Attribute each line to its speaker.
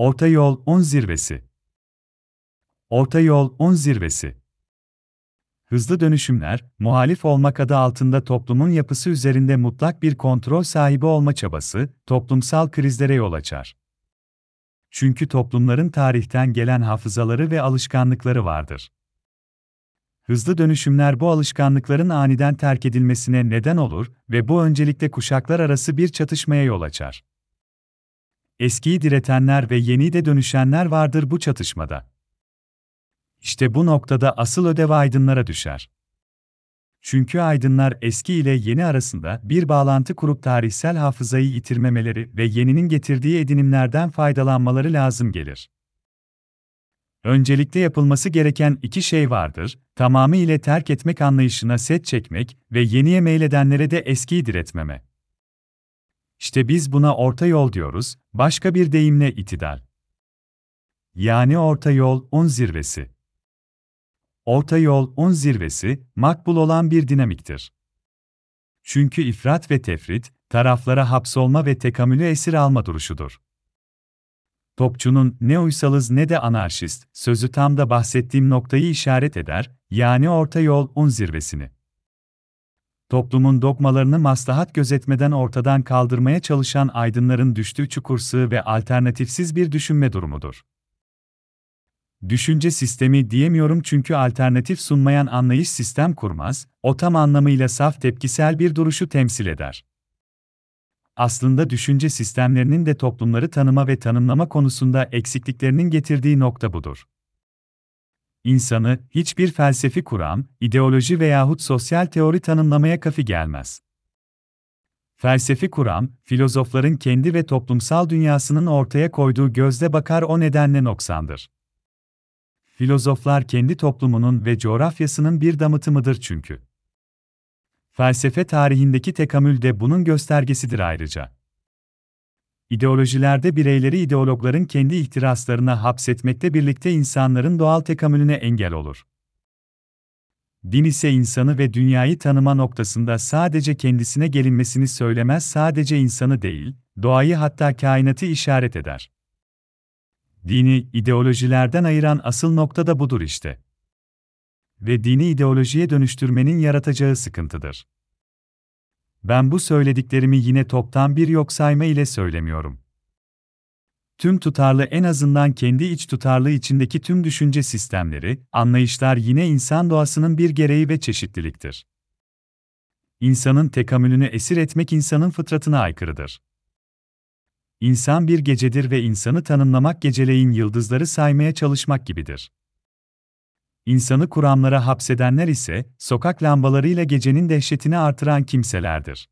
Speaker 1: Orta Yol 10 Zirvesi Orta Yol 10 Zirvesi Hızlı dönüşümler, muhalif olmak adı altında toplumun yapısı üzerinde mutlak bir kontrol sahibi olma çabası, toplumsal krizlere yol açar. Çünkü toplumların tarihten gelen hafızaları ve alışkanlıkları vardır. Hızlı dönüşümler bu alışkanlıkların aniden terk edilmesine neden olur ve bu öncelikle kuşaklar arası bir çatışmaya yol açar. Eskiyi diretenler ve yeni de dönüşenler vardır bu çatışmada. İşte bu noktada asıl ödev aydınlara düşer. Çünkü aydınlar eski ile yeni arasında bir bağlantı kurup tarihsel hafızayı yitirmemeleri ve yeninin getirdiği edinimlerden faydalanmaları lazım gelir. Öncelikle yapılması gereken iki şey vardır, tamamı ile terk etmek anlayışına set çekmek ve yeniye meyledenlere de eskiyi diretmeme. İşte biz buna orta yol diyoruz, başka bir deyimle itidal. Yani orta yol, un zirvesi. Orta yol, un zirvesi, makbul olan bir dinamiktir. Çünkü ifrat ve tefrit, taraflara hapsolma ve tekamülü esir alma duruşudur. Topçunun ne uysalız ne de anarşist sözü tam da bahsettiğim noktayı işaret eder, yani orta yol, un zirvesini. Toplumun dogmalarını maslahat gözetmeden ortadan kaldırmaya çalışan aydınların düştüğü çukur ve alternatifsiz bir düşünme durumudur. Düşünce sistemi diyemiyorum çünkü alternatif sunmayan anlayış sistem kurmaz, o tam anlamıyla saf tepkisel bir duruşu temsil eder. Aslında düşünce sistemlerinin de toplumları tanıma ve tanımlama konusunda eksikliklerinin getirdiği nokta budur. İnsanı hiçbir felsefi kuram, ideoloji veyahut sosyal teori tanımlamaya kafi gelmez. Felsefi kuram, filozofların kendi ve toplumsal dünyasının ortaya koyduğu gözle bakar o nedenle noksandır. Filozoflar kendi toplumunun ve coğrafyasının bir damıtımıdır çünkü. Felsefe tarihindeki tekamül de bunun göstergesidir ayrıca. İdeolojilerde bireyleri ideologların kendi ihtiraslarına hapsetmekle birlikte insanların doğal tekamülüne engel olur. Din ise insanı ve dünyayı tanıma noktasında sadece kendisine gelinmesini söylemez sadece insanı değil, doğayı hatta kainatı işaret eder. Dini ideolojilerden ayıran asıl nokta da budur işte. Ve dini ideolojiye dönüştürmenin yaratacağı sıkıntıdır. Ben bu söylediklerimi yine toptan bir yok sayma ile söylemiyorum. Tüm tutarlı en azından kendi iç tutarlı içindeki tüm düşünce sistemleri, anlayışlar yine insan doğasının bir gereği ve çeşitliliktir. İnsanın tekamülünü esir etmek insanın fıtratına aykırıdır. İnsan bir gecedir ve insanı tanımlamak geceleyin yıldızları saymaya çalışmak gibidir. İnsanı kuramlara hapsedenler ise, sokak lambalarıyla gecenin dehşetini artıran kimselerdir.